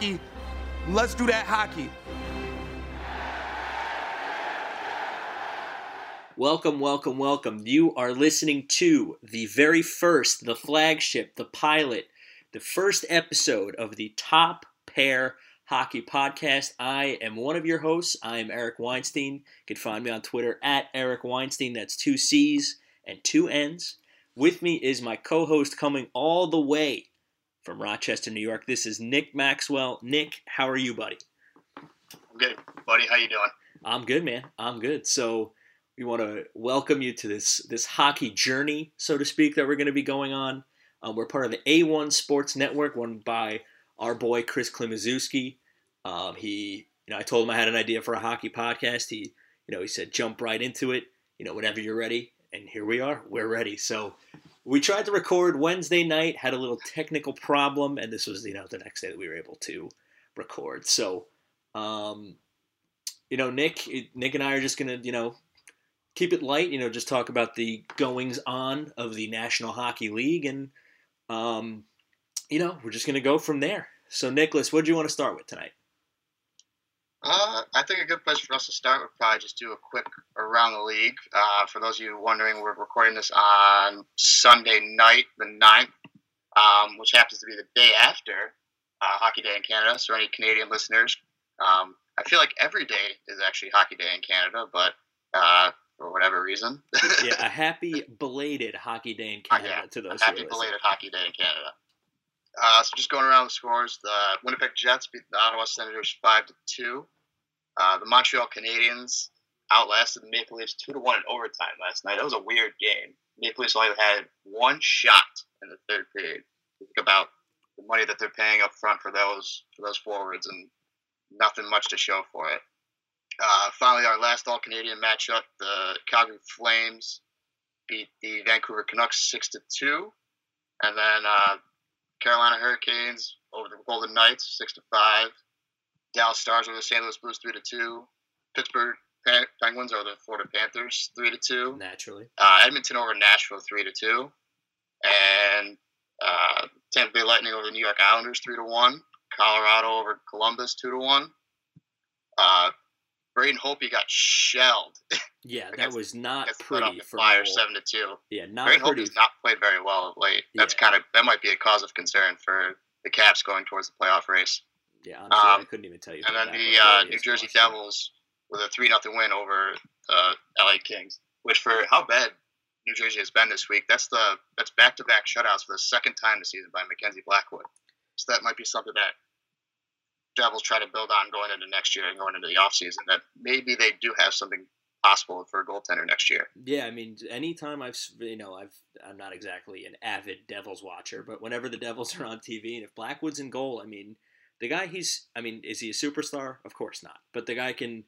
hockey, let's do that hockey. Welcome, welcome, welcome. You are listening to the very first, the flagship, the pilot, the first episode of the Top Pair Hockey Podcast. I am one of your hosts. I am Eric Weinstein. You can find me on Twitter at Eric Weinstein. That's two C's and two N's. With me is my co host coming all the way from Rochester, New York. This is Nick Maxwell. Nick, how are you, buddy? I'm good, buddy. How you doing? I'm good, man. I'm good. So we want to welcome you to this this hockey journey, so to speak, that we're going to be going on. Um, we're part of the A1 Sports Network, run by our boy Chris Klimaszewski. Um, he, you know, I told him I had an idea for a hockey podcast. He, you know, he said jump right into it. You know, whenever you're ready, and here we are. We're ready. So we tried to record Wednesday night, had a little technical problem, and this was, you know, the next day that we were able to record. So, um, you know, Nick, Nick and I are just gonna, you know, keep it light. You know, just talk about the goings on of the National Hockey League, and um, you know, we're just gonna go from there. So, Nicholas, what do you want to start with tonight? Uh, I think a good place for us to start would probably just do a quick around the league. Uh, for those of you wondering, we're recording this on Sunday night, the 9th, um, which happens to be the day after uh, Hockey Day in Canada. So, any Canadian listeners, um, I feel like every day is actually Hockey Day in Canada, but uh, for whatever reason. yeah, a happy belated Hockey Day in Canada yeah, to those. A happy belated Hockey Day in Canada. Uh, so just going around the scores, the Winnipeg Jets beat the Ottawa Senators five to two. Uh, the Montreal Canadiens outlasted the Maple Leafs two to one in overtime last night. That was a weird game. Maple Leafs only had one shot in the third period. Think about the money that they're paying up front for those for those forwards, and nothing much to show for it. Uh, finally, our last All Canadian matchup, the Calgary Flames beat the Vancouver Canucks six to two, and then uh, Carolina Hurricanes over the Golden Knights, six to five. Dallas Stars over the St. Louis Blues, three to two. Pittsburgh Penguins over the Florida Panthers, three to two. Naturally. Uh, Edmonton over Nashville, three to two, and uh, Tampa Bay Lightning over the New York Islanders, three to one. Colorado over Columbus, two to one. Uh, Braden Holtby got shelled. Yeah, that was not pretty for Flyers seven to two. Yeah, not pretty. Not played very well of late. That's Yeah. kind of that might be a cause of concern for the Caps going towards the playoff race. Yeah, honestly, I Um, couldn't even tell you. And then the uh, New Jersey us. Devils with a three nothing win over the LA Kings. Which for how bad New Jersey has been this week, that's the that's back to back shutouts for the second time this season by Mackenzie Blackwood. So that might be something that Devils try to build on going into next year and going into the offseason. That maybe they do have something possible for a goaltender next year. Yeah, I mean, anytime I've you know I've I'm not exactly an avid Devils watcher, but whenever the Devils are on TV and if Blackwood's in goal, I mean, the guy he's I mean, is he a superstar? Of course not, but the guy can.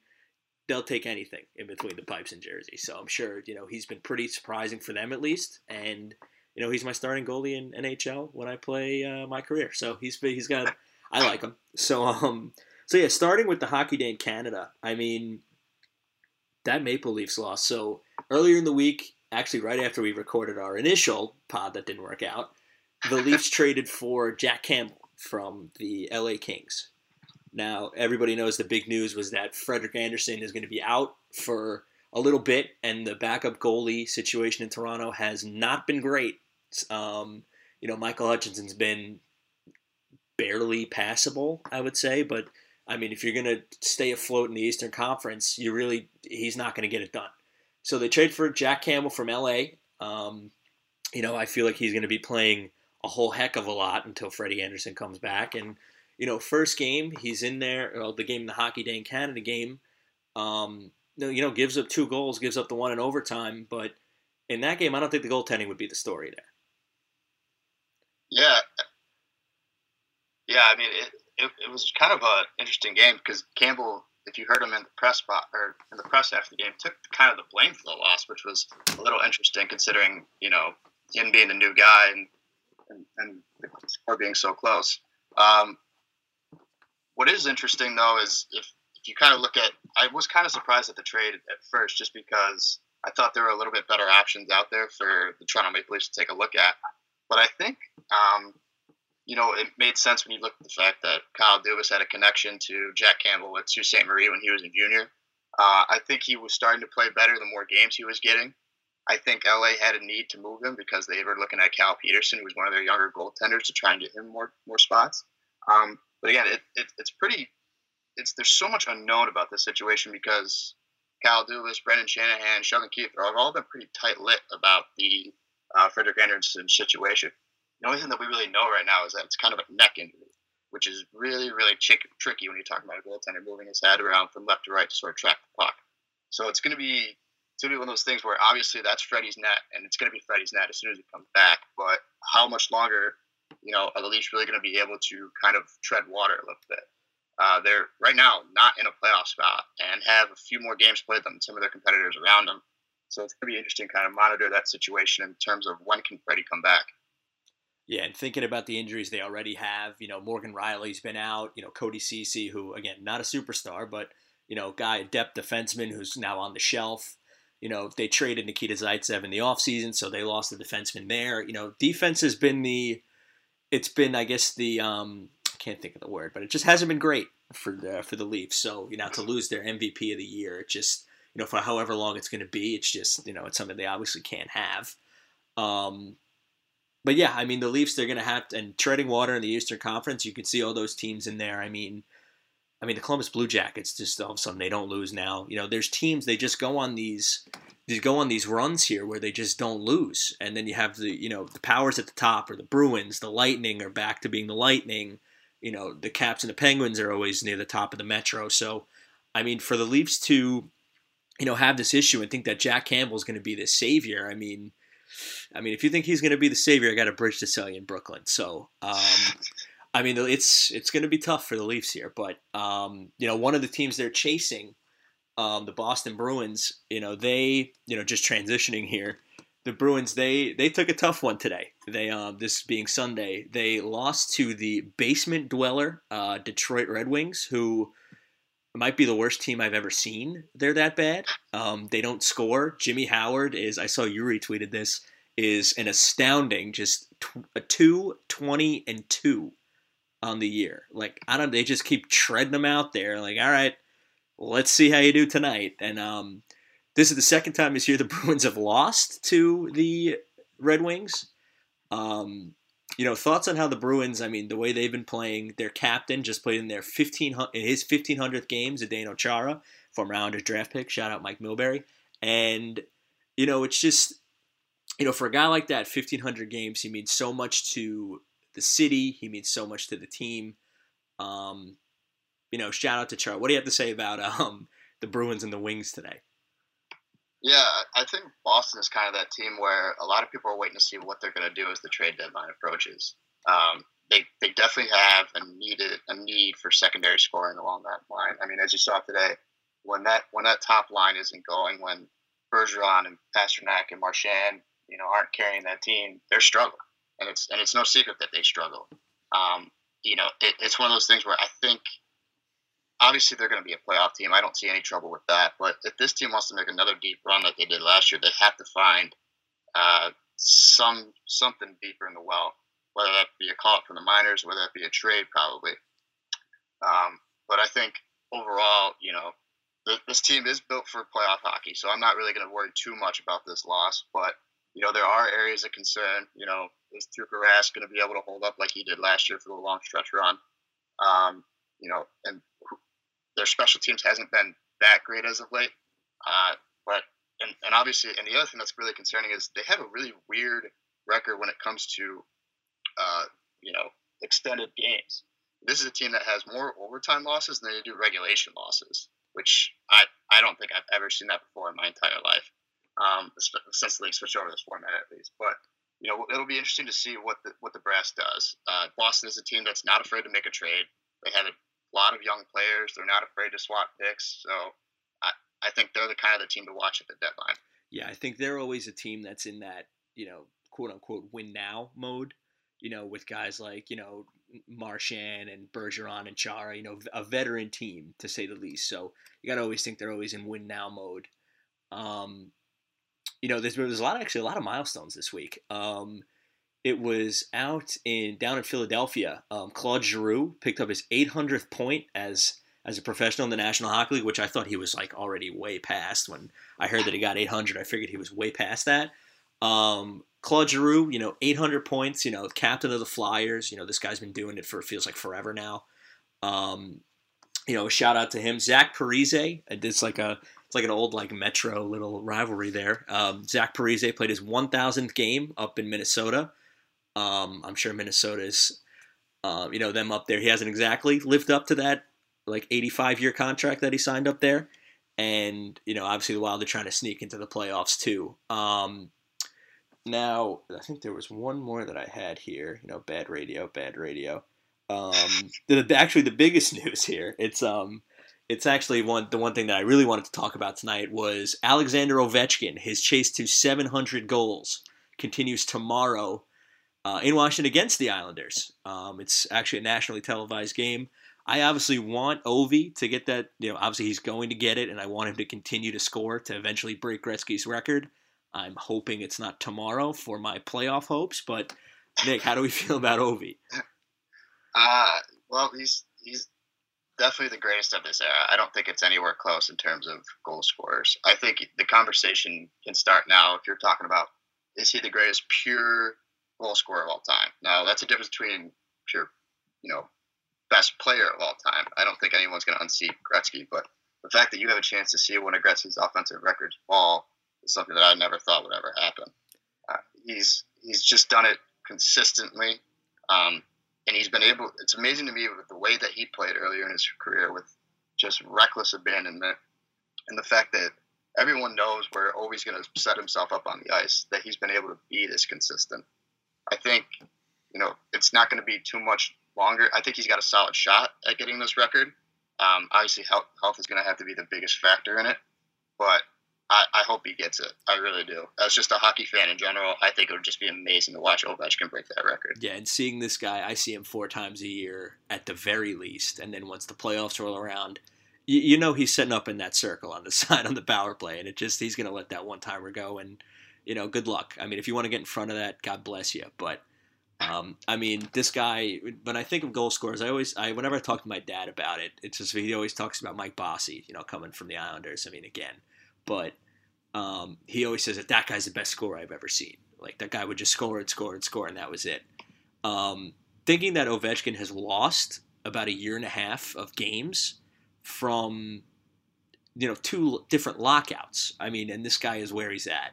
They'll take anything in between the pipes in Jersey, so I'm sure you know he's been pretty surprising for them at least, and you know he's my starting goalie in NHL when I play uh, my career. So he's he's got I like him. So um so yeah, starting with the hockey day in Canada, I mean that Maple Leafs loss. So earlier in the week, actually right after we recorded our initial pod that didn't work out, the Leafs traded for Jack Campbell from the LA Kings. Now, everybody knows the big news was that Frederik Andersen is going to be out for a little bit, and the backup goalie situation in Toronto has not been great. Um, you know, Michael Hutchinson's been barely passable, I would say, but I mean, if you're going to stay afloat in the Eastern Conference, you really he's not going to get it done. So they trade for Jack Campbell from LA. Um, you know, I feel like he's going to be playing a whole heck of a lot until Freddie Andersen comes back. And you know, first game he's in there. Well, the game, the Hockey Day in Canada game. Um, you know, gives up two goals, gives up the one in overtime. But in that game, I don't think the goaltending would be the story there. Yeah, yeah. I mean, it, it, it was kind of an interesting game because Campbell, if you heard him in the press spot or in the press after the game, took kind of the blame for the loss, which was a little interesting considering you know him being the new guy and and, and the score being so close. Um, what is interesting though is if, if you kind of look at, I was kind of surprised at the trade at first, just because I thought there were a little bit better options out there for the Toronto Maple Leafs to take a look at. But I think um, you know, it made sense when you look at the fact that Kyle Dubas had a connection to Jack Campbell at Sault Ste. Marie when he was a junior. Uh, I think he was starting to play better the more games he was getting. I think LA had a need to move him because they were looking at Cal Petersen, who was one of their younger goaltenders, to try and get him more more spots. Um, but again, it, it, it's pretty. It's there's so much unknown about this situation because Cal Dubas, Brendan Shanahan, Sheldon Keefe, they've all been pretty tight lit about the uh, Frederik Andersen situation. The only thing that we really know right now is that it's kind of a neck injury, which is really, really tricky when you're talking about a goaltender moving his head around from left to right to sort of track the puck. So it's going to be it's going to be one of those things where obviously that's Freddie's net, and it's going to be Freddie's net as soon as he comes back. But how much longer, you know, are the Leafs really going to be able to kind of tread water a little bit? Uh, they're right now not in a playoff spot and have a few more games played than some of their competitors around them. So it's going to be interesting, kind of monitor that situation in terms of when can Freddie come back. Yeah, and thinking about the injuries they already have, you know, Morgan Rielly's been out, you know, Cody Ceci, who again not a superstar, but you know, guy depth defenseman who's now on the shelf. You know, they traded Nikita Zaitsev in the offseason, so they lost the defenseman there. You know, defense has been the it's been I guess the um I can't think of the word, but it just hasn't been great for the for the Leafs. So, you know, to lose their MVP of the year, it just you know, for however long it's going to be, it's just, you know, it's something they obviously can't have. Um, but yeah, I mean, the Leafs, they're to have, to, and treading water in the Eastern Conference, you can see all those teams in there. I mean, I mean, the Columbus Blue Jackets just all of a sudden they don't lose now. You know, there's teams they just go on these, they go on these runs here where they just don't lose, and then you have the, you know, the powers at the top or the Bruins, the Lightning are back to being the Lightning. You know, the Caps and the Penguins are always near the top of the Metro. So, I mean, for the Leafs to, you know, have this issue and think that Jack Campbell is going to be the savior, I mean I mean, if you think he's going to be the savior, I got a bridge to sell you in Brooklyn. So, um, I mean, it's it's going to be tough for the Leafs here. But um, you know, one of the teams they're chasing, um, the Boston Bruins. You know, they you know just transitioning here. The Bruins they they took a tough one today. They um, this being Sunday, they lost to the basement dweller uh, Detroit Red Wings, who might be the worst team I've ever seen. They're that bad. Um, they don't score. Jimmy Howard is. I saw you retweeted this is an astounding just a 2 20 and 2 on the year like i don't they just keep treading them out there like all right let's see how you do tonight and um this is the second time this year the bruins have lost to the red wings um you know thoughts on how the bruins i mean the way they've been playing their captain just played in their 15 in his 1500th games Zdeno Chara former Islanders draft pick shout out mike milbury and you know it's just you know, for a guy like that, 1,500 games, he means so much to the city. He means so much to the team. Um, you know, shout out to Char. What do you have to say about um, the Bruins and the Wings today? Yeah, I think Boston is kind of that team where a lot of people are waiting to see what they're going to do as the trade deadline approaches. Um, they, they definitely have a needed a need for secondary scoring along that line. I mean, as you saw today, when that when that top line isn't going, when Bergeron and Pastrnak and Marchand you know aren't carrying that team, they're struggling, and it's and it's no secret that they struggle. Um, you know, it, it's one of those things where I think obviously they're going to be a playoff team. I don't see any trouble with that. But if this team wants to make another deep run like they did last year, they have to find uh, some something deeper in the well, whether that be a call up from the minors, whether that be a trade, probably. Um, but I think overall, you know, this team is built for playoff hockey, so I'm not really going to worry too much about this loss. But you know, there are areas of concern. You know, is Tuukka Rask going to be able to hold up like he did last year for the long stretch run? Um, you know, and their special teams hasn't been that great as of late. Uh, but and, and obviously, and the other thing that's really concerning is they have a really weird record when it comes to, uh, you know, extended games. This is a team that has more overtime losses than they do regulation losses, which I, I don't think I've ever seen that before in my entire life um, since the league switched over this format at least. But you know, it'll be interesting to see what the what the brass does. Uh, Boston is a team that's not afraid to make a trade. They have a lot of young players. They're not afraid to swap picks. So I, I think they're the kind of the team to watch at the deadline. Yeah, I think they're always a team that's in that you know quote unquote win now mode. You know, with guys like you know Marchand and Bergeron and Chara. You know, a veteran team to say the least. So you got to always think they're always in win now mode. Um, you know, there's there's a lot actually a lot of milestones this week. Um, it was out in down in Philadelphia. Um, Claude Giroux picked up his 800th point as as a professional in the National Hockey League, which I thought he was like already way past. When I heard that he got 800, I figured he was way past that. Um, Claude Giroux, you know, 800 points. You know, captain of the Flyers. You know, this guy's been doing it for feels like forever now. Um, you know, shout out to him. Zach Parise. It's like a it's like an old like Metro little rivalry there. Um, Zach Parise played his 1,000th game up in Minnesota. Um, I'm sure Minnesota's, um, you know, them up there. He hasn't exactly lived up to that like 85 year contract that he signed up there. And, you know, obviously the Wild are trying to sneak into the playoffs too. Um, now, I think there was one more that I had here. You know, bad radio, bad radio. Um, the, actually, the biggest news here. It's um, it's actually one. The one thing that I really wanted to talk about tonight was Alexander Ovechkin. His chase to 700 goals continues tomorrow uh, in Washington against the Islanders. Um, it's actually a nationally televised game. I obviously want Ovi to get that. You know, obviously he's going to get it, and I want him to continue to score to eventually break Gretzky's record. I'm hoping it's not tomorrow for my playoff hopes. But Nick, how do we feel about Ovi? Uh, well, he's he's definitely the greatest of this era. I don't think it's anywhere close in terms of goal scorers. I think the conversation can start now if you're talking about is he the greatest pure goal scorer of all time? Now that's a difference between pure, you know, best player of all time. I don't think anyone's going to unseat Gretzky, but the fact that you have a chance to see one of Gretzky's offensive records fall is something that I never thought would ever happen. Uh, he's he's just done it consistently. Um, and he's been able. It's amazing to me with the way that he played earlier in his career with just reckless abandonment, and the fact that everyone knows where Ovi's going to set himself up on the ice. That he's been able to be this consistent. I think, you know, it's not going to be too much longer. I think he's got a solid shot at getting this record. Um, obviously, health, health is going to have to be the biggest factor in it, but I, I, hope he gets it. I really do. As just a hockey fan in general, I think it would just be amazing to watch Ovechkin break that record. Yeah, and seeing this guy, I see him four times a year at the very least, and then once the playoffs roll around, you, you know he's setting up in that circle on the side on the power play, and it just he's going to let that one timer go, and you know, good luck. I mean, if you want to get in front of that, God bless you, but. Um, I mean, this guy. When I think of goal scorers, I always, I whenever I talk to my dad about it, it's just he always talks about Mike Bossy, you know, coming from the Islanders. I mean, again, but um, he always says that that guy's the best scorer I've ever seen. Like that guy would just score and score and score, and that was it. Um, thinking that Ovechkin has lost about a year and a half of games from you know two different lockouts. I mean, and this guy is where he's at.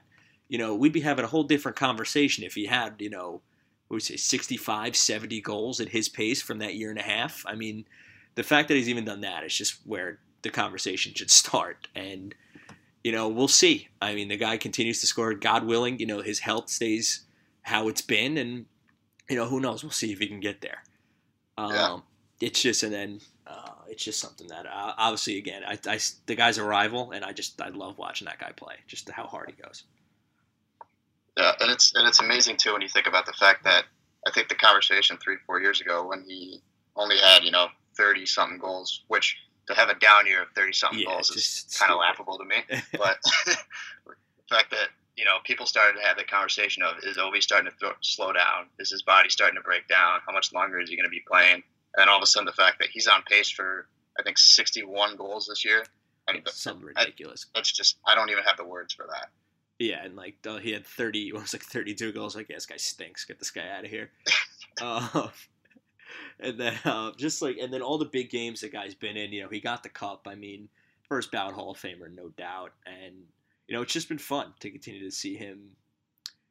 You know, we'd be having a whole different conversation if he had you know what would say 65, 70 goals at his pace from that year and a half. I mean, the fact that he's even done that is just where the conversation should start and you know, we'll see. I mean, the guy continues to score. God willing, you know, his health stays how it's been, and you know, who knows? We'll see if he can get there. Um, yeah. It's just, and then uh, it's just something that uh, obviously, again, I, I, the guy's a rival, and I just I love watching that guy play. Just how hard he goes. Yeah, and it's and it's amazing too when you think about the fact that I think the conversation three four years ago when he only had you know thirty something goals, which to have a down year of 30 something yeah, goals is kind of laughable to me. But the fact that, you know, people started to have the conversation of is Ovi starting to throw, slow down? Is his body starting to break down? How much longer is he going to be playing? And then all of a sudden, the fact that he's on pace for, I think, 61 goals this year. And something ridiculous. I, that's just, I don't even have the words for that. Yeah, and like he had 30, it was like 32 goals. Like, yeah, this guy stinks. Get this guy out of here. uh, and then uh, just like and then all the big games the guy's been in. You know, he got the cup. I mean, first bout Hall of Famer, no doubt. And you know, it's just been fun to continue to see him.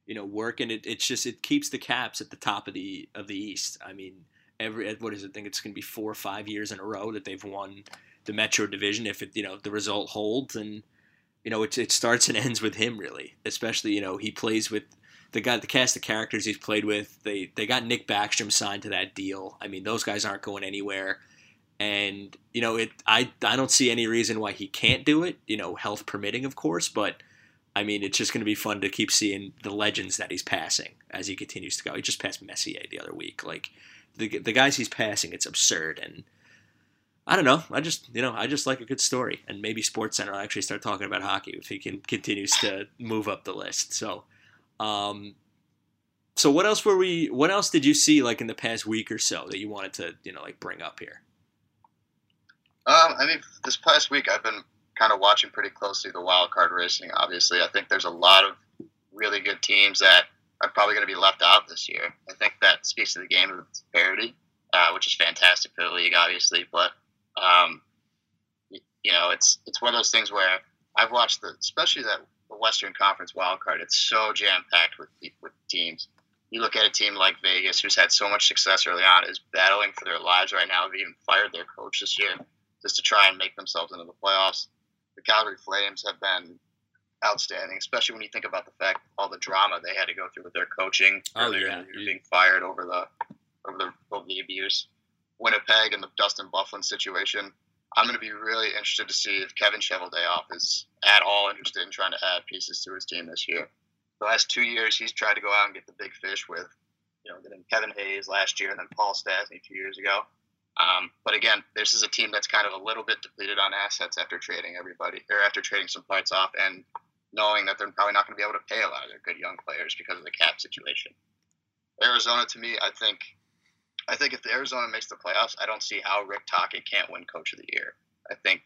You know, work and it, it's just it keeps the Caps at the top of the of the East. I mean, every what is it? I think it's going to be four or five years in a row that they've won the Metro Division. If it you know the result holds and you know it, it starts and ends with him really. Especially you know he plays with the guy, the cast of characters he's played with, they they got Nick Backstrom signed to that deal. I mean, those guys aren't going anywhere, and you know, it. I I don't see any reason why he can't do it. You know, health permitting, of course, but. I mean, it's just going to be fun to keep seeing the legends that he's passing as he continues to go. He just passed Messier the other week. Like the the guys he's passing, it's absurd. And I don't know. I just you know I just like a good story, and maybe Sports Center will actually start talking about hockey if he can continues to move up the list. So um, so what else were we? What else did you see like in the past week or so that you wanted to you know like bring up here? Um, I mean, this past week I've been kind of watching pretty closely the wild card racing. Obviously, I think there's a lot of really good teams that are probably going to be left out this year. I think that speaks to the game of parity, uh, which is fantastic for the league, obviously. But um, you know, it's it's one of those things where I've watched the, especially that the Western Conference wild card. It's so jam packed with with teams. You look at a team like Vegas, who's had so much success early on, is battling for their lives right now. They've even fired their coach this year just to try and make themselves into the playoffs. The Calgary Flames have been outstanding, especially when you think about the fact all the drama they had to go through with their coaching Oh, earlier yeah. in the year, being fired over the over the over the abuse. Winnipeg and the Dustin Byfuglien situation. I'm going to be really interested to see if Kevin Cheveldayoff is at all interested in trying to add pieces to his team this year. The last two years, he's tried to go out and get the big fish with, you know, getting Kevin Hayes last year and then Paul Stastny two years ago. Um, but again, this is a team that's kind of a little bit depleted on assets after trading everybody or after trading some parts off and knowing that they're probably not going to be able to pay a lot of their good young players because of the cap situation. Arizona, to me, I think, I think if Arizona makes the playoffs, I don't see how Rick Tocchet can't win Coach of the Year. I think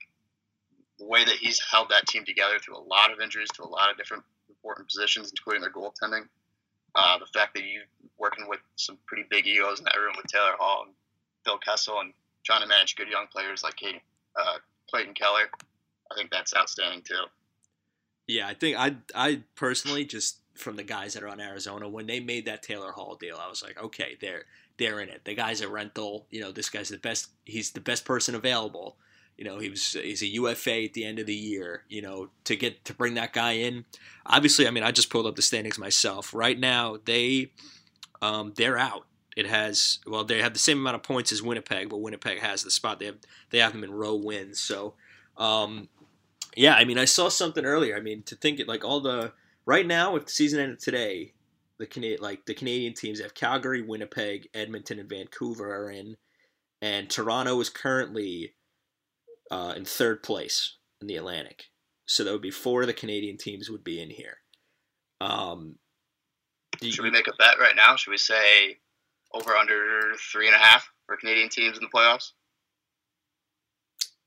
the way that he's held that team together through a lot of injuries to a lot of different important positions, including their goaltending, uh, the fact that you working with some pretty big egos in that room with Taylor Hall and Phil Kessel and trying to manage good young players like Kate, uh, Clayton Keller, I think that's outstanding too. Yeah, I think I I personally just from the guys that are on Arizona when they made that Taylor Hall deal, I was like, okay, they're they're in it. The guy's a rental. You know, this guy's the best. He's the best person available. You know, he was he's a UFA at the end of the year. You know, to get to bring that guy in. Obviously, I mean, I just pulled up the standings myself. Right now, they um, they're out. It has well, they have the same amount of points as Winnipeg, but Winnipeg has the spot. They have they have them in row wins. So, um, yeah, I mean, I saw something earlier. I mean, to think it like all the right now, if the season ended today, the Cana- like the Canadian teams have Calgary, Winnipeg, Edmonton, and Vancouver are in, and Toronto is currently uh, in third place in the Atlantic. So that would be four of the Canadian teams would be in here. Um, you- Should we make a bet right now? Should we say over under three and a half for Canadian teams in the playoffs?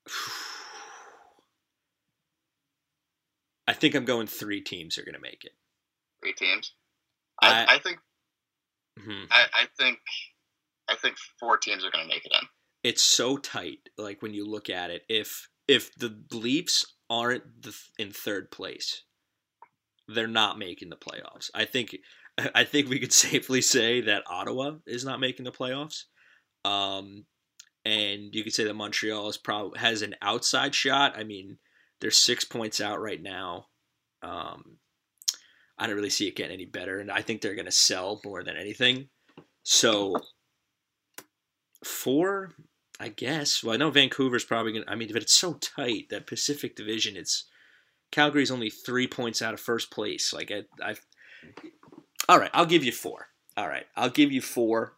I think I'm going three teams are going to make it. Three teams. I- I, I think Mhm. I, I think I think four teams are going to make it in. It's so tight. Like when you look at it, if if the Leafs aren't the, in third place, they're not making the playoffs. I think I think we could safely say that Ottawa is not making the playoffs. Um, and you could say that Montreal is probably has an outside shot. I mean, they're six points out right now. Um, I don't really see it getting any better, and I think they're going to sell more than anything. So four, I guess. Well, I know Vancouver's probably going. to I mean, but it's so tight that Pacific Division. It's Calgary's only three points out of first place. Like I, I. All right, I'll give you four. All right, I'll give you four.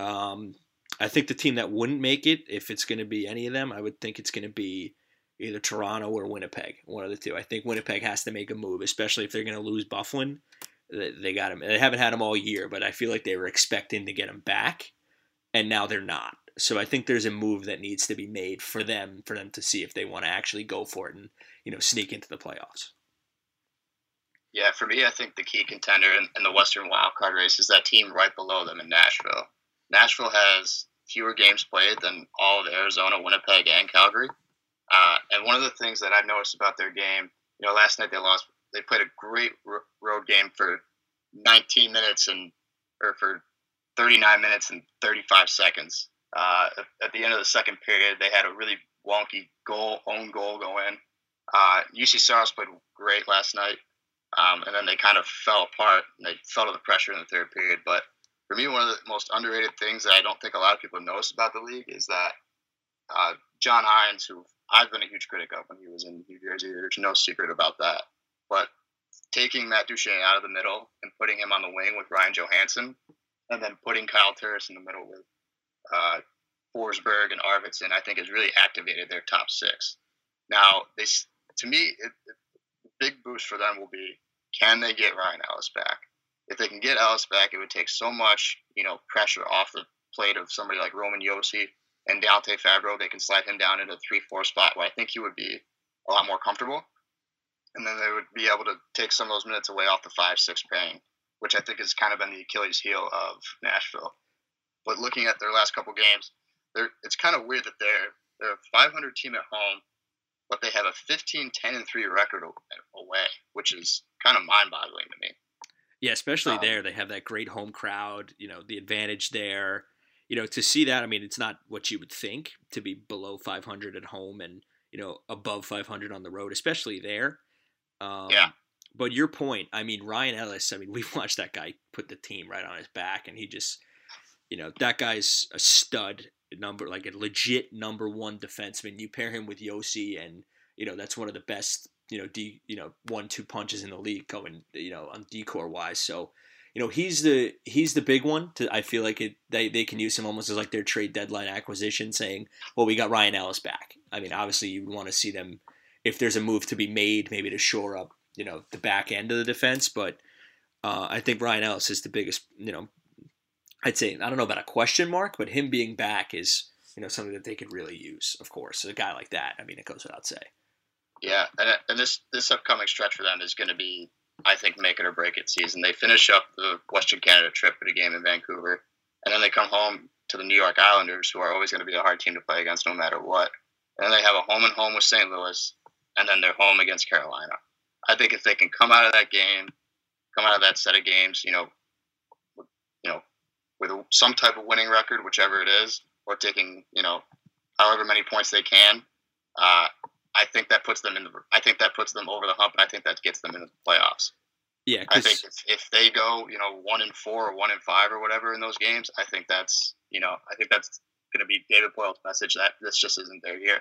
Um, I think the team that wouldn't make it, if it's going to be any of them, I would think it's going to be either Toronto or Winnipeg, one of the two. I think Winnipeg has to make a move, especially if they're going to lose Byfuglien. They, got him. They haven't had him all year, but I feel like they were expecting to get him back, and now they're not. So I think there's a move that needs to be made for them, for them to see if they want to actually go for it and you know sneak into the playoffs. Yeah, for me, I think the key contender in, in the Western Wild Card race is that team right below them in Nashville. Nashville has fewer games played than all of Arizona, Winnipeg, and Calgary. Uh, and one of the things that I've noticed about their game, you know, last night they lost. They played a great ro- road game for 19 minutes and or for 39 minutes and 35 seconds. Uh, at, at the end of the second period, they had a really wonky goal, own goal go in. Uh, Juuse Saros played great last night. Um, and then they kind of fell apart and they fell to the pressure in the third period. But for me, one of the most underrated things that I don't think a lot of people notice about the league is that uh, John Hynes, who I've been a huge critic of when he was in New Jersey, there's no secret about that. But taking Matt Duchene out of the middle and putting him on the wing with Ryan Johansen, and then putting Kyle Turris in the middle with uh, Forsberg and Arvidsson, I think has really activated their top six. Now, this to me, it, the big boost for them will be can they get Ryan Ellis back? if they can get Ellis back, it would take so much, you know, pressure off the plate of somebody like Roman Josi and Dante Fabbro. They can slide him down into three four spot where I think he would be a lot more comfortable. And then they would be able to take some of those minutes away off the five six pairing, which I think has kind of been the Achilles heel of Nashville. But looking at their last couple games, they're, it's kind of weird that they're they're a 500 team at home, but they have a 15 10 and 3 record away, which is kind of mind boggling to me. Yeah, especially um, there, they have that great home crowd. You know, the advantage there. You know, to see that, I mean, it's not what you would think to be below 500 at home and you know above 500 on the road, especially there. Um, yeah. But your point, I mean, Ryan Ellis. I mean, we've watched that guy put the team right on his back, and he just, you know, that guy's a stud number, like a legit number one defenseman. You pair him with Josi, and you know that's one of the best, you know, D, you know, one two punches in the league going, you know, on decor wise. So, you know, he's the he's the big one. To I feel like it, they they can use him almost as like their trade deadline acquisition, saying, well, we got Ryan Ellis back. I mean, obviously, you would want to see them if there's a move to be made, maybe to shore up, you know, the back end of the defense, but. Uh, I think Ryan Ellis is the biggest, you know, I'd say I don't know about a question mark, but him being back is you know something that they could really use. Of course, a guy like that. I mean, it goes without say. Yeah, and, and this this upcoming stretch for them is going to be, I think, make it or break it season. They finish up the Western Canada trip at a game in Vancouver, and then they come home to the New York Islanders, who are always going to be a hard team to play against no matter what. And then they have a home and home with St. Louis, and then they're home against Carolina. I think if they can come out of that game, come out of that set of games, you know, you know, with some type of winning record, whichever it is, or taking you know however many points they can. Uh, I think that puts them in the. I think that puts them over the hump, and I think that gets them into the playoffs. Yeah, I think if, if they go, you know, one in four or one in five or whatever in those games, I think that's you know, I think that's going to be David Poile's message that this just isn't their year.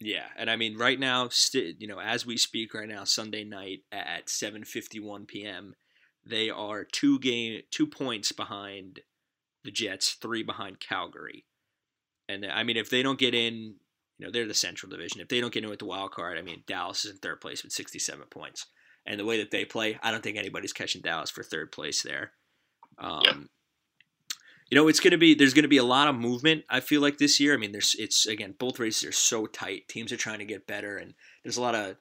Yeah, and I mean, right now, st- you know, as we speak right now, Sunday night at 7:51 p.m., they are two game, two points behind the Jets, three behind Calgary. And I mean, if they don't get in, you know, they're the Central Division. If they don't get in with the wild card, I mean, Dallas is in third place with 67 points. And the way that they play, I don't think anybody's catching Dallas for third place there. Um, yeah. You know, it's going to be there's going to be a lot of movement. I feel like this year. I mean, there's it's again both races are so tight. Teams are trying to get better, and there's a lot of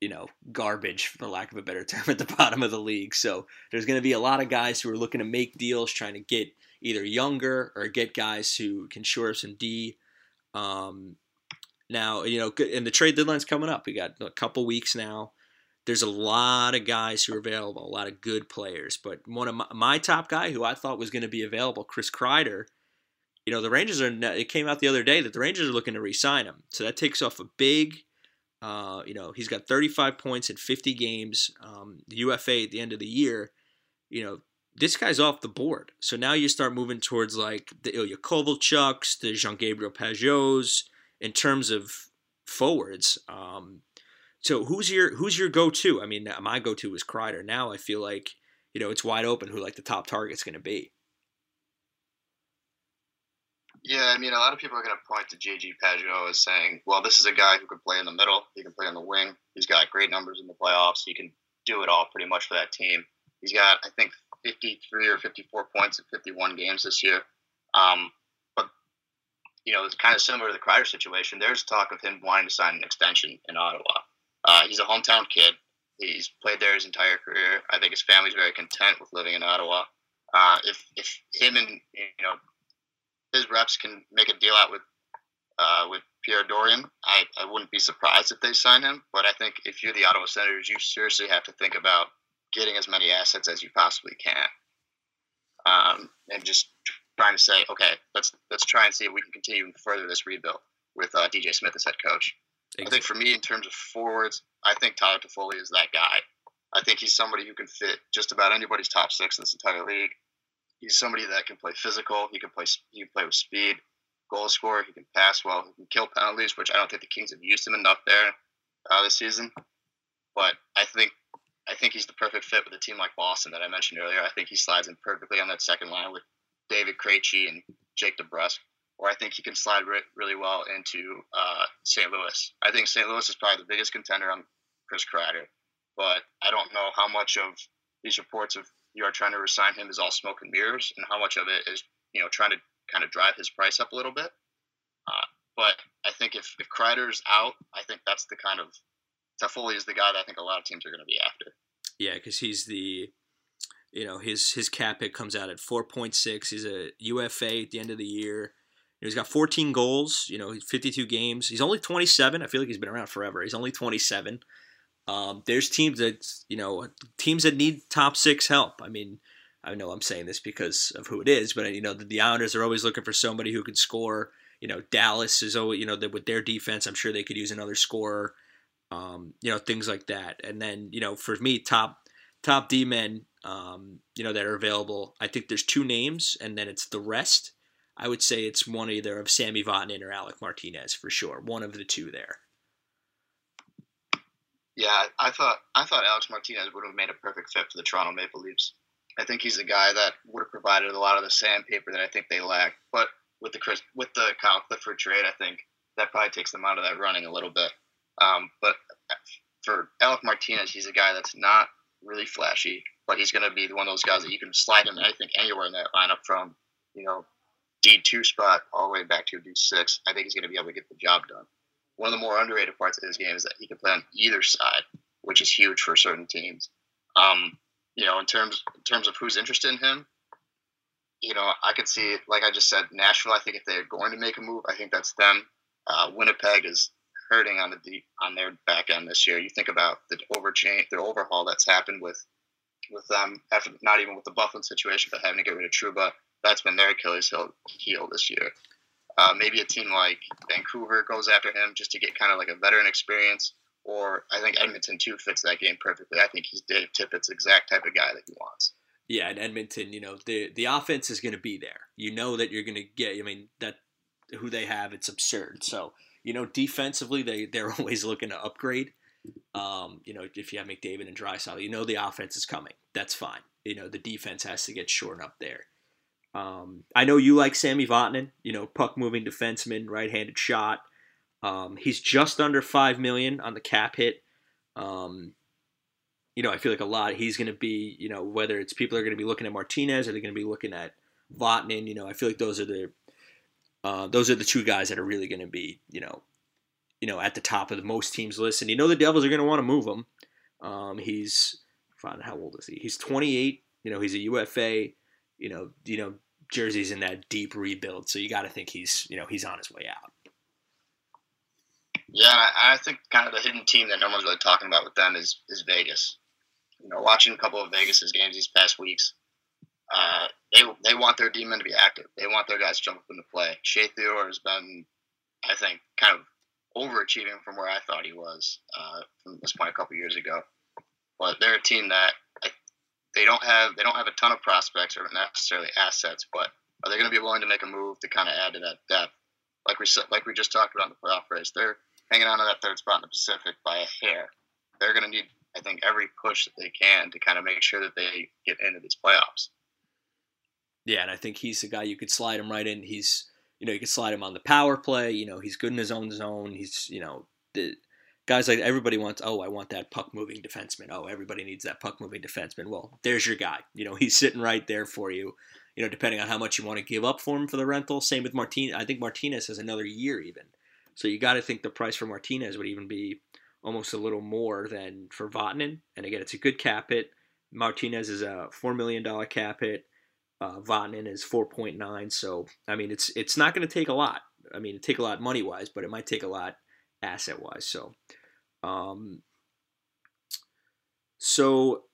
you know, garbage, for lack of a better term, at the bottom of the league. So there's going to be a lot of guys who are looking to make deals, trying to get either younger or get guys who can shore up some D. Um, now, you know, and the trade deadline's coming up. We got a couple weeks now. There's a lot of guys who are available, a lot of good players. But one of my, my top guy who I thought was going to be available, Chris Kreider, you know, the Rangers are. It came out the other day that the Rangers are looking to re-sign him, so that takes off a big uh, you know, he's got 35 points in 50 games. Um, the UFA at the end of the year, you know, this guy's off the board. So now you start moving towards like the Ilya Kovalchuks, the Jean Gabriel Pageaus in terms of forwards. Um, so who's your who's your go to? I mean, my go to is Kreider. Now I feel like you know it's wide open who like the top target's going to be. Yeah, I mean, a lot of people are going to point to JG Pageau as saying, well, this is a guy who can play in the middle. He can play on the wing. He's got great numbers in the playoffs. He can do it all pretty much for that team. He's got, I think, 53 or 54 points in 51 games this year. Um, you know, it's kind of similar to the Kreider situation. There's talk of him wanting to sign an extension in Ottawa. Uh, he's a hometown kid. He's played there his entire career. I think his family's very content with living in Ottawa. Uh, if, if him and, you know, his reps can make a deal out with uh, with Pierre Dorion, I, I wouldn't be surprised if they sign him. But I think if you're the Ottawa Senators, you seriously have to think about getting as many assets as you possibly can, um, and just trying to say, okay, let's let's try and see if we can continue and further this rebuild with uh, DJ Smith as head coach. Exactly. I think for me, in terms of forwards, I think Tyler Toffoli is that guy. I think he's somebody who can fit just about anybody's top six in this entire league. He's somebody that can play physical. He can play. He can play with speed. Goal scorer. He can pass well. He can kill penalties, which I don't think the Kings have used him enough there uh, this season. But I think I think he's the perfect fit with a team like Boston that I mentioned earlier. I think he slides in perfectly on that second line with David Krejci and Jake DeBrusk. Or I think he can slide re- really well into uh, St. Louis. I think St. Louis is probably the biggest contender on Chris Kreider, but I don't know how much of these reports of you are trying to resign him is all smoke and mirrors, and how much of it is you know trying to kind of drive his price up a little bit. Uh, but I think if if Kreider's out, I think that's the kind of Toffoli is the guy that I think a lot of teams are going to be after. Yeah, because he's the, you know, his his cap hit comes out at four point six. He's a UFA at the end of the year. He's got 14 goals. You know, 52 games. He's only 27. I feel like he's been around forever. He's only 27. Um, there's teams that you know teams that need top six help. I mean, I know I'm saying this because of who it is, but you know the, the Islanders are always looking for somebody who can score. You know, Dallas is always you know with their defense, I'm sure they could use another scorer. Um, you know, things like that. And then you know, for me, top top D men, um, you know, that are available. I think there's two names, and then it's the rest. I would say it's one either of Sami Vatanen or Alec Martinez for sure. One of the two there. Yeah, I thought I thought Alex Martinez would have made a perfect fit for the Toronto Maple Leafs. I think he's a guy that would have provided a lot of the sandpaper that I think they lack. But with the Chris, with the Kyle Clifford trade, I think that probably takes them out of that running a little bit. Um, but for Alec Martinez, he's a guy that's not really flashy, but he's going to be one of those guys that you can slide him, I think, anywhere in that lineup from, you know, D2 spot all the way back to D6. I think he's going to be able to get the job done. One of the more underrated parts of his game is that he can play on either side, which is huge for certain teams. Um, you know, in terms in terms of who's interested in him, you know, I could see, like I just said, Nashville. I think if they're going to make a move, I think that's them. Uh, Winnipeg is hurting on the deep, on their back end this year. You think about the overchain, the overhaul that's happened with with them after not even with the Buffalo situation, but having to get rid of Trouba. That's been their Achilles heel, this year. Uh, maybe a team like Vancouver goes after him just to get kind of like a veteran experience. Or I think Edmonton too fits that game perfectly. I think he's Dave Tippett's exact type of guy that he wants. Yeah, in Edmonton, you know the the offense is going to be there. You know that you're going to get. I mean that who they have, it's absurd. So you know, defensively, they they're always looking to upgrade. Um, you know, if you have McDavid and Draisaitl, you know the offense is coming. That's fine. You know, the defense has to get shortened up there. Um, I know you like Sami Vatanen. You know, puck moving defenseman, right-handed shot. Um, he's just under five million on the cap hit. Um, you know, I feel like a lot. He's going to be, you know, whether it's people are going to be looking at Martinez or they're going to be looking at Vatanen. You know, I feel like those are the uh, those are the two guys that are really going to be, you know, you know, at the top of the most teams list. And you know, the Devils are going to want to move him. Um, he's, how old is he? He's 28. You know, he's a UFA. You know, you know, Jersey's in that deep rebuild, so you got to think he's, you know, he's on his way out. Yeah, I think kind of the hidden team that no one's really talking about with them is is Vegas. You know, watching a couple of Vegas's games these past weeks, uh, they they want their demon to be active. They want their guys to jump up into play. Shea Theodore has been, I think, kind of overachieving from where I thought he was uh, from this point a couple years ago. But they're a team that they don't have they don't have a ton of prospects or necessarily assets, but are they going to be willing to make a move to kind of add to that depth? Like we like we just talked about in the playoff race, they're hanging on to that third spot in the Pacific by a hair. They're going to need, I think, every push that they can to kind of make sure that they get into these playoffs. Yeah, and I think he's the guy you could slide him right in. He's you know you can slide him on the power play. You know he's good in his own zone. He's you know the guys like everybody wants. Oh, I want that puck moving defenseman. Oh, everybody needs that puck moving defenseman. Well, there's your guy. You know he's sitting right there for you. You know depending on how much you want to give up for him for the rental. Same with Martinez. I think Martinez has another year even. So you got to think the price for Martinez would even be almost a little more than for Vatanen. And again, it's a good cap hit. Martinez is a four million dollar cap hit. Uh, Vatanen is 4.9. So I mean, it's it's not going to take a lot. I mean, it take a lot money wise, but it might take a lot asset wise. So, um, so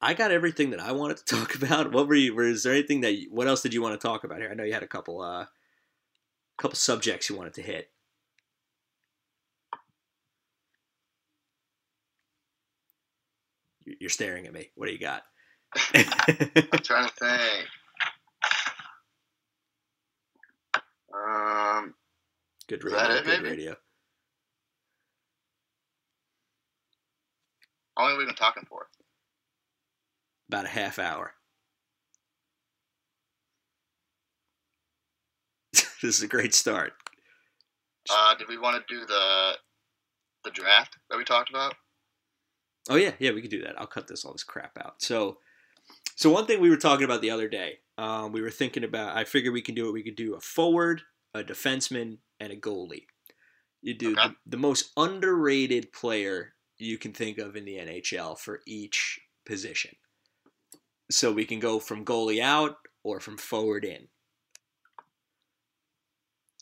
I got everything that I wanted to talk about. What were you? Was there anything that? What else did you want to talk about here? I know you had a couple, uh, couple subjects you wanted to hit. You're staring at me. What do you got? I'm trying to think. Um, good radio. It, good maybe? radio. How long have we been talking for? About a half hour. this is a great start. Uh, did we want to do the the draft that we talked about? Oh yeah, yeah, we could do that. I'll cut this all this crap out. So So one thing we were talking about the other day, um, we were thinking about. I figured we can do it. We could do a forward, a defenseman, and a goalie. You do Okay. the, the most underrated player you can think of in the NHL for each position. So we can go from goalie out or from forward in.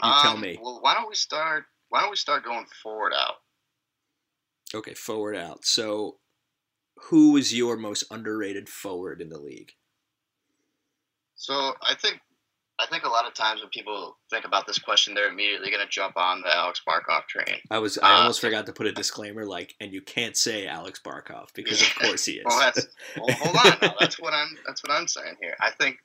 You tell Um, me. Well, why don't we start? Why don't we start going forward out? Okay, forward out. So who is your most underrated forward in the league? So I think I think a lot of times when people think about this question, they're immediately going to jump on the Alex Barkov train. I was I Uh, almost forgot to put a disclaimer like and you can't say Alex Barkov because of course he is. Well, that's well, hold on. That's what I'm. That's what I'm saying here. I think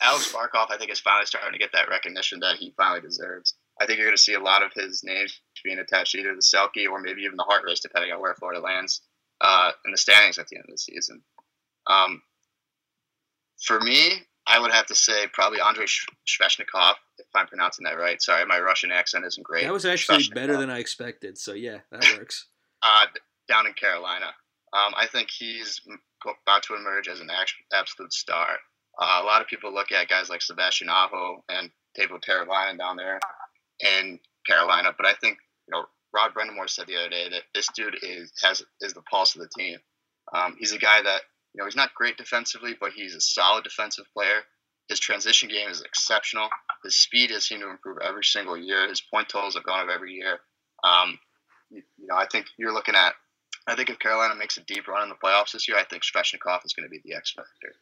Alex Barkov. I think is finally starting to get that recognition that he finally deserves. I think you're going to see a lot of his names being attached to either the Selke or maybe even the Hart Race, depending on where Florida lands uh, in the standings at the end of the season. Um, for me, I would have to say probably Andrei Sh- Svechnikov, if I'm pronouncing that right. Sorry, my Russian accent isn't great. that was actually better than I expected. So yeah, that works. uh, down in Carolina. Um, I think he's about to emerge as an absolute star. Uh, a lot of people look at guys like Sebastian Aho and David Teravainen down there in Carolina, but I think you know Rod Brind'Amour said the other day that this dude is has is the pulse of the team. Um, he's a guy that you know he's not great defensively, but he's a solid defensive player. His transition game is exceptional. His speed has seemed to improve every single year. His point totals have gone up every year. Um, you, you know, I think you're looking at. I think if Carolina makes a deep run in the playoffs this year, I think Svechnikov is going to be the X factor.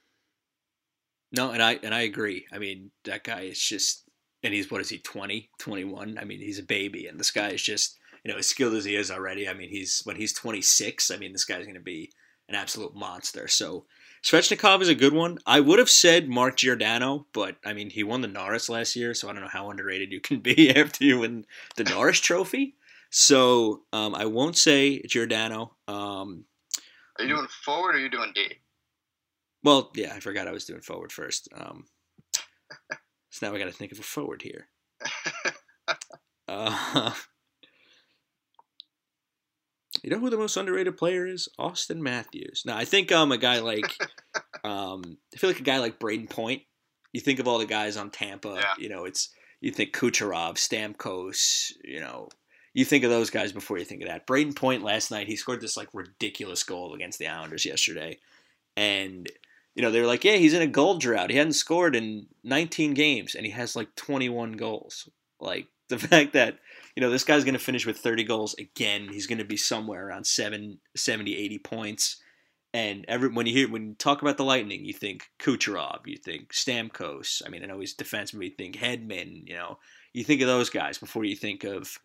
No, and I and I agree. I mean, that guy is just and he's what is he 20, 21? I mean, he's a baby and this guy is just, you know, as skilled as he is already. I mean, he's when he's 26, I mean, this guy's going to be an absolute monster. So, Svechnikov is a good one. I would have said Mark Giordano, but I mean, he won the Norris last year, so I don't know how underrated you can be after you win the Norris trophy. So, um, I won't say Giordano. Um, Are you doing forward or are you doing D? well, yeah, I forgot I was doing forward first. Um, so now I got to think of a forward here. Uh, you know who the most underrated player is? Auston Matthews. Now I think um a guy like um I feel like a guy like Brayden Point. You think of all the guys on Tampa. Yeah. You know, it's you think Kucherov, Stamkos. You know, you think of those guys before you think of that. Brayden Point last night he scored this like ridiculous goal against the Islanders yesterday, and you know they were like, yeah, he's in a goal drought. He hadn't scored in 19 games, and he has like 21 goals. Like the fact that you know this guy's going to finish with 30 goals again. He's going to be somewhere around 7, 70, 80 points. And every when you hear when you talk about the Lightning, you think Kucherov, you think Stamkos. I mean, I know he's defenseman, you think Hedman. You know, you think of those guys before you think of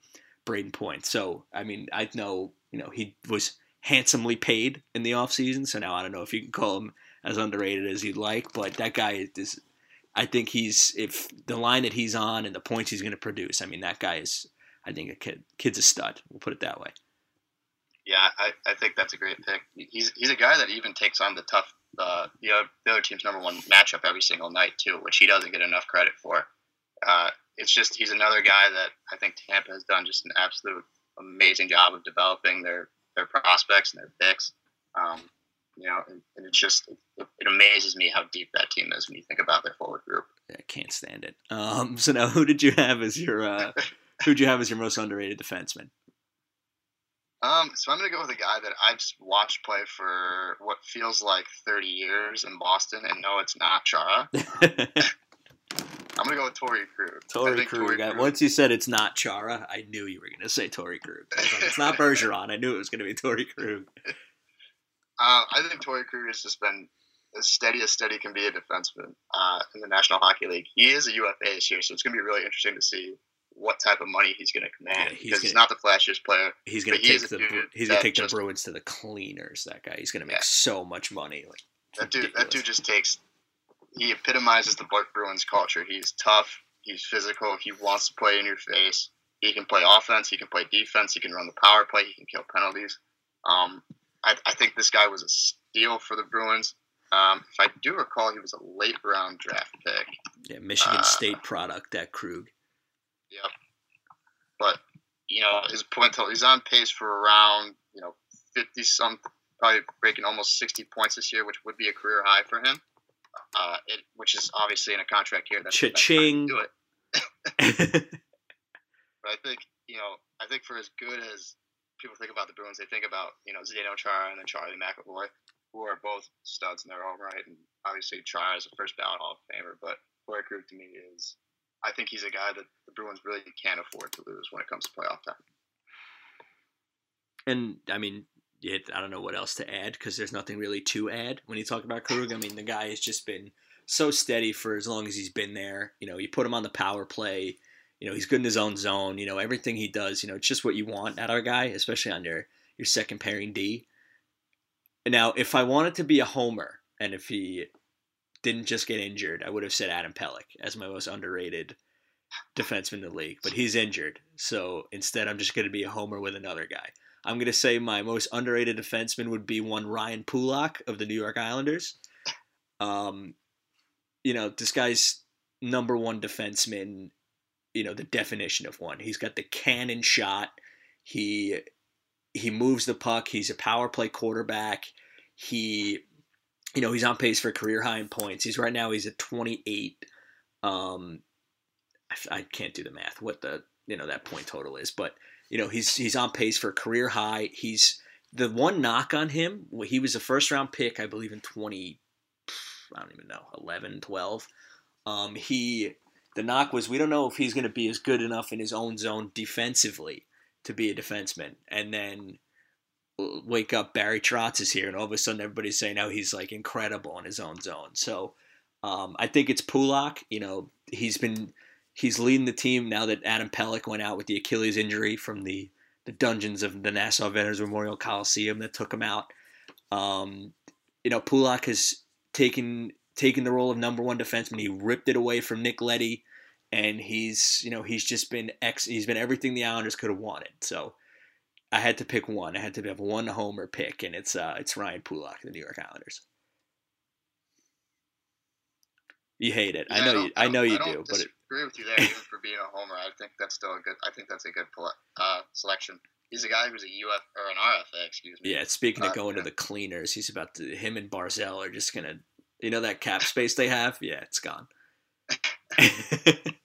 Brayden Point. So, I mean, I know you know he was handsomely paid in the offseason, so now I don't know if you can call him as underrated as you'd like, but that guy is. I think he's if the line that he's on and the points he's going to produce. I mean, that guy is. I think a kid, kid's a stud. We'll put it that way. Yeah, I, I think that's a great pick. He's he's a guy that even takes on the tough uh, the, other, the other team's number one matchup every single night too, which he doesn't get enough credit for. Uh, it's just he's another guy that I think Tampa has done just an absolute amazing job of developing their their prospects and their picks. Um, you know, and, and it's just it, it amazes me how deep that team is when you think about their forward group. I can't stand it. Um, so now, who did you have as your uh, who'd you have as your most underrated defenseman? Um, so I'm gonna go with a guy that I've watched play for what feels like 30 years in Boston, and no, it's not Chara. I'm gonna go with Torey Krug. I Torey Krug. Krug- Once you said it's not Chara, I knew you were going to say Torey Krug. Like, it's not Bergeron. I knew it was going to be Torey Krug. Uh, I think Torey Krug has just been as steady as steady can be a defenseman uh, in the National Hockey League. He is a UFA this year, so it's going to be really interesting to see what type of money he's going to command Yeah, he's because gonna- not the flashiest player. He's going to But he is take the he's going to take the Bruins to the cleaners. That guy. He's going to make Yeah. so much money. Like That dude, that dude just takes. He epitomizes the Bruins culture. He's tough. He's physical. He wants to play in your face. He can play offense. He can play defense. He can run the power play. He can kill penalties. Um, I, I think this guy was a steal for the Bruins. Um, if I do recall, he was a late round draft pick. Yeah, Michigan Uh, State product. That Krug. Yep. But you know his point total, he's on pace for around you know fifty some probably breaking almost 60 points this year, which would be a career high for him. Uh, it, which is obviously in a contract here. That's Cha-ching. Do it. but I think you know, I think for as good as people think about the Bruins, they think about you know Zdeno Chara and then Charlie McAvoy, who are both studs in their own right, and obviously Chara is a first ballot Hall of Famer. But Torey Krug to me is, I think he's a guy that the Bruins really can't afford to lose when it comes to playoff time. And I mean, it, I don't know what else to add because there's nothing really to add when you talk about Krug. I mean, the guy has just been so steady for as long as he's been there. You know, you put him on the power play. You know, he's good in his own zone. You know, everything he does. You know, it's just what you want out of a guy, especially on your your second pairing D. Now, if I wanted to be a homer, and if he didn't just get injured, I would have said Adam Pelech as my most underrated defenseman in the league. But he's injured, so instead, I'm just going to be a homer with another guy. I'm going to say my most underrated defenseman would be one Ryan Pulock of the New York Islanders. Um, you know, this guy's number one defenseman, you know, the definition of one. He's got the cannon shot. He he moves the puck. He's a power play quarterback. He you know, he's on pace for career high in points. He's right now he's at 28 um I, I can't do the math what the, you know, that point total is, but you know, he's he's on pace for a career high. He's the one knock on him, he was a first round pick, I believe in 20 I don't even know, 11, 12. Um, he the knock was we don't know if he's going to be as good enough in his own zone defensively to be a defenseman. And then wake up, Barry Trotz is here, and all of a sudden everybody's saying, "Oh, he's like incredible in his own zone." So um, I think it's Pulock. You know, he's been he's leading the team now that Adam Pelech went out with the Achilles injury from the the dungeons of the Nassau Veterans Memorial Coliseum that took him out. Um, you know, Pulock has taken taken the role of number one defenseman. He ripped it away from Nick Leddy, and he's you know he's just been ex. He's been everything the Islanders could have wanted. So I had to pick one. I had to have one homer pick, and it's uh it's Ryan Pulock, the New York Islanders. You hate it. Yeah, I know don't- you. I know don't- you do, but it, with you there, even for being a homer. I think that's still a good. I think that's a good uh, selection. He's a guy who's a UF or an RFA, excuse me. yeah. Speaking of Uh, going to the cleaners, he's about to. Him and Barzal are just gonna. You know that cap space they have? Yeah, it's gone.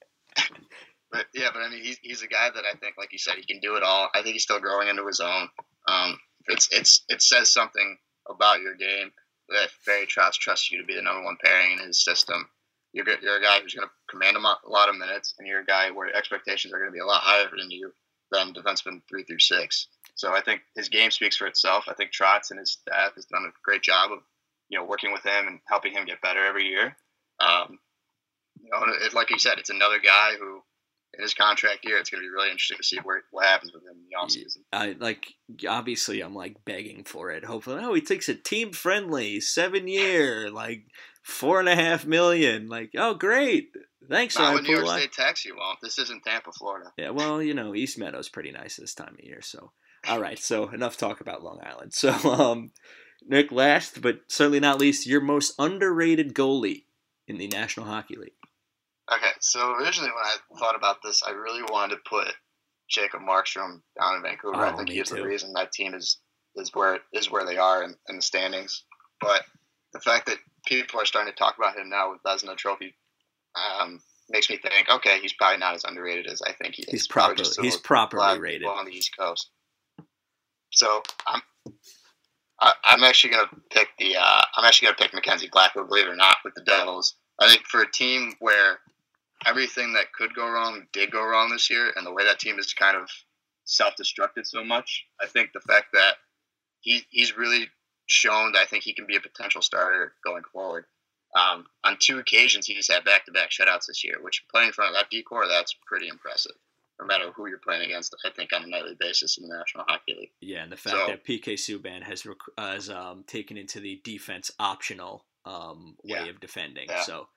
But yeah, but I mean, he's, he's a guy that I think, like you said, he can do it all. I think he's still growing into his own. Um, it's it's it says something about your game that Barry Trotz trusts you to be the number one pairing in his system. You're you're a guy who's going to command a lot of minutes, and you're a guy where expectations are going to be a lot higher than you than defenseman three through six. So I think his game speaks for itself. I think Trotz and his staff has done a great job of you know working with him and helping him get better every year. Um, you know, it, like you said, it's another guy who in his contract year, it's going to be really interesting to see where, what happens with him in the offseason. I like obviously I'm like begging for it. Hopefully, oh, he takes a team friendly seven year like four and a half million. Like, oh, great, thanks, Not when New York State tax you won't. This isn't Tampa, Florida. Yeah, well, you know, East Meadow's pretty nice this time of year. So, all right. So enough talk about Long Island. So, um, Nick, last but certainly not least, your most underrated goalie in the National Hockey League. Okay, so originally when I thought about this, I really wanted to put Jacob Markstrom down in Vancouver. I Oh, think me he's too. the reason that team is is where is where they are in, in the standings. But the fact that people are starting to talk about him now with Vezina Trophy um, makes me think, okay, he's probably not as underrated as I think he is. He's Probably just he's properly rated. on the East Coast. So I'm I, I'm actually gonna pick the uh, I'm actually gonna pick Mackenzie Blackwood, believe it or not, with the Devils. I think for a team where everything that could go wrong did go wrong this year, and the way that team is kind of self-destructed so much, I think the fact that he he's really shown that I think he can be a potential starter going forward. Um, on two occasions, he's had back-to-back shutouts this year, which playing in front of that D corps, that's pretty impressive. No matter who you're playing against, I think on a nightly basis in the National Hockey League. Yeah, and the fact So- that PK Subban has rec- uh, has um, taken into the defense optional um, way Yeah. of defending. Yeah. So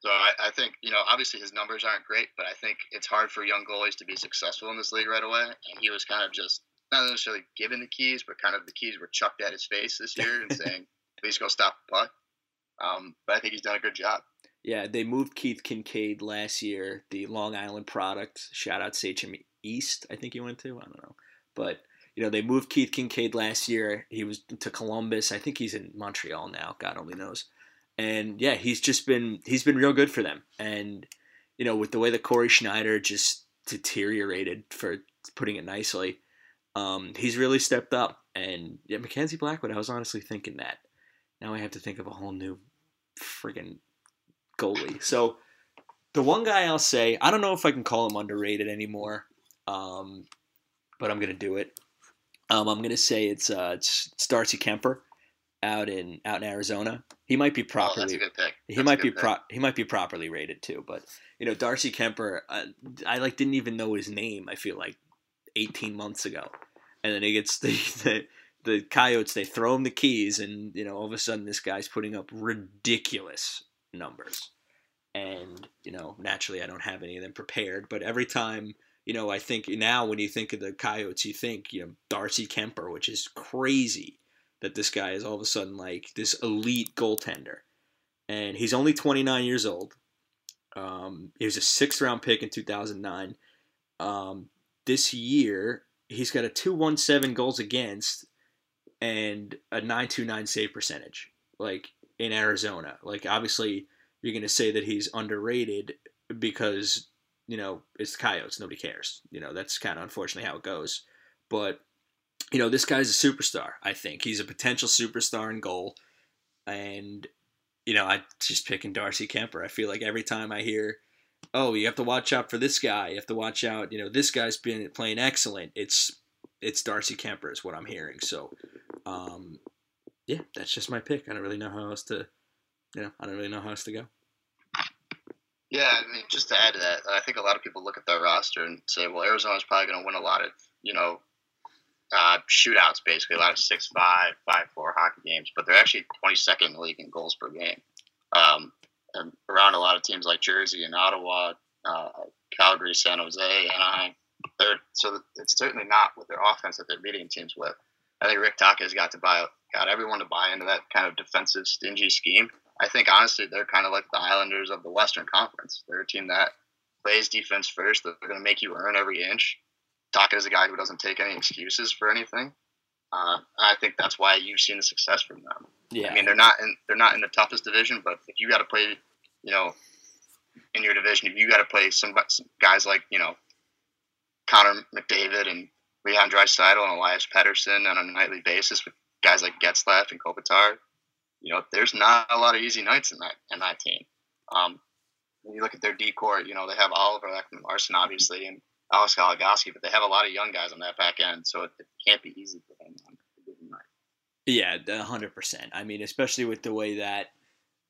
So I, I think you know obviously his numbers aren't great, but I think it's hard for young goalies to be successful in this league right away. And he was kind of just not necessarily given the keys, but kind of the keys were chucked at his face this year and saying, "Please go stop the puck." Um, but I think he's done a good job. yeah, they moved Keith Kinkaid last year, the Long Island product. Shout out Sachem East, I think he went to. I don't know, but you know, they moved Keith Kinkaid last year. He was to Columbus. I think he's in Montreal now. God only knows. And yeah, he's just been he's been real good for them. And you know, with the way that Cory Schneider just deteriorated, for putting it nicely, um, he's really stepped up. And yeah, Mackenzie Blackwood, I was honestly thinking that. Now I have to think of a whole new friggin' goalie. So the one guy I'll say, I don't know if I can call him underrated anymore, um, but I'm gonna do it. Um, I'm gonna say it's, uh, it's, it's Darcy Kuemper out in out in Arizona. He might be properly. Oh, that's a good pick. He might be pro- he might be properly rated too, but you know Darcy Kuemper, uh, I like didn't even know his name. I feel like 18 months ago, and then he gets the, the the Coyotes. They throw him the keys, and you know all of a sudden this guy's putting up ridiculous numbers. And you know naturally I don't have any of them prepared, but every time you know I think now when you think of the Coyotes, you think you know Darcy Kuemper, which is crazy that this guy is all of a sudden like this elite goaltender. And he's only 29 years old. Um, he was a sixth round pick in 2009. Um, this year, he's got a 217 goals against and a 929 save percentage, like in Arizona. Like, obviously, you're going to say that he's underrated because, you know, it's the Coyotes. Nobody cares. You know, that's kind of unfortunately how it goes. But you know, this guy's a superstar. I think he's a potential superstar in goal, and you know, I just picking Darcy Kuemper. I feel like every time I hear, "Oh, you have to watch out for this guy. You have to watch out." You know, this guy's been playing excellent. It's it's Darcy Kuemper is what I'm hearing. So, um, yeah, that's just my pick. I don't really know how else to, you know, I don't really know how else to go. Yeah, I mean, just to add to that, I think a lot of people look at their roster and say, well, Arizona's probably going to win a lot of, you know, uh, shootouts, basically, a lot of 6 5, 5 4 hockey games, but they're actually 22nd in the league in goals per game. Um, and around a lot of teams like Jersey and Ottawa, uh, Calgary, San Jose, Anaheim. They're, so it's certainly not with their offense that they're beating teams with. I think Rick Tocchet has got to buy got everyone to buy into that kind of defensive, stingy scheme. I think honestly they're kind of like the Islanders of the Western Conference. They're a team that plays defense first. They're going to make you earn every inch. Tocchet is a guy who doesn't take any excuses for anything. Uh, I think that's why you've seen the success from them. Yeah, I mean, they're not in they're not in the toughest division, but if you got to play, you know, in your division, if you got to play some, some guys like you know Connor McDavid and Leon Draisaitl and Elias Pettersson on a nightly basis with guys like Getzlaf and Kopitar, you know, there's not a lot of easy nights in that in that team. Um, when you look at their D corps, you know, they have Oliver Ekman-Larsson, obviously, and Alex Goligoski, but they have a lot of young guys on that back end, so it, it can't be easy for them. Yeah, hundred percent. I mean, especially with the way that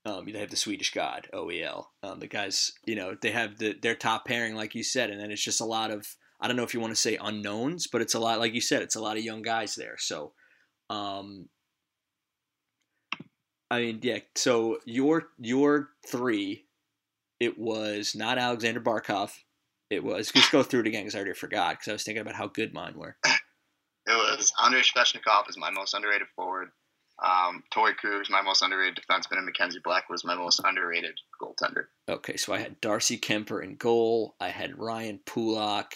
um, they have the Swedish God OEL. Um, the guys, you know, they have the their top pairing, like you said, and then it's just a lot of I don't know if you want to say unknowns, but it's a lot, like you said, it's a lot of young guys there. So, um, I mean, yeah. So your your three, it was not Alexander Barkov. It was just go through it again because I already forgot because I was thinking about how good mine were. It was Andrei Svechnikov is my most underrated forward. Um, Torey Krug is my most underrated defenseman, and Mackenzie Black was my most underrated goaltender. Okay, so I had Darcy Kuemper in goal. I had Ryan Pulock,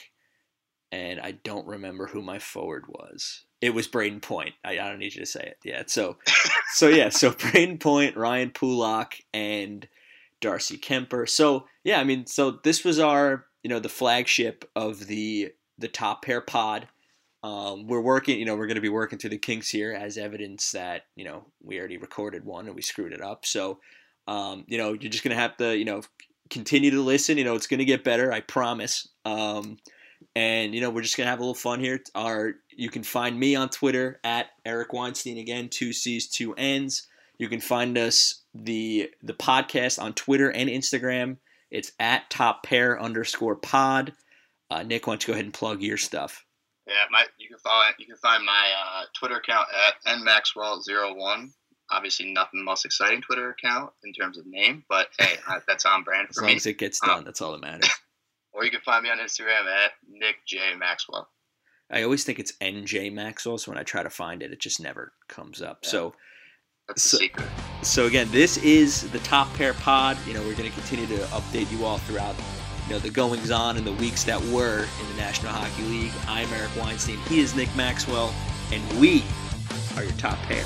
and I don't remember who my forward was. It was Brayden Point. I, I don't need you to say it. Yeah. So, so yeah. So Brayden Point, Ryan Pulock, and Darcy Kuemper. So yeah, I mean, so this was our, you know, the flagship of the the top pair pod. Um, we're working, you know, we're going to be working through the kinks here as evidence that, you know, we already recorded one and we screwed it up. So, um, you know, you're just going to have to, you know, continue to listen. You know, it's going to get better. I promise. Um, and you know, we're just gonna have a little fun here. Our you can find me on Twitter at Eric Weinstein again, two C's, two N's. You can find us the the podcast on Twitter and Instagram. It's at top pair underscore pod. Uh, Nick, why don't you go ahead and plug your stuff? Yeah, my you can find you can find my uh, Twitter account at nmaxwell01. Obviously, nothing the most exciting Twitter account in terms of name, but hey, that's on brand for long me. as long as it gets done, that's all that matters. Or you can find me on Instagram at Nick J Maxwell. I always think it's NJ Maxwell, so when I try to find it, it just never comes up. Yeah. So That's So- secret. So again, this is the Top Pair Pod. You know, we're going to continue to update you all throughout you know the goings on in the weeks that were in the National Hockey League. I'm Eric Weinstein. He is Nick Maxwell, and we are your top pair.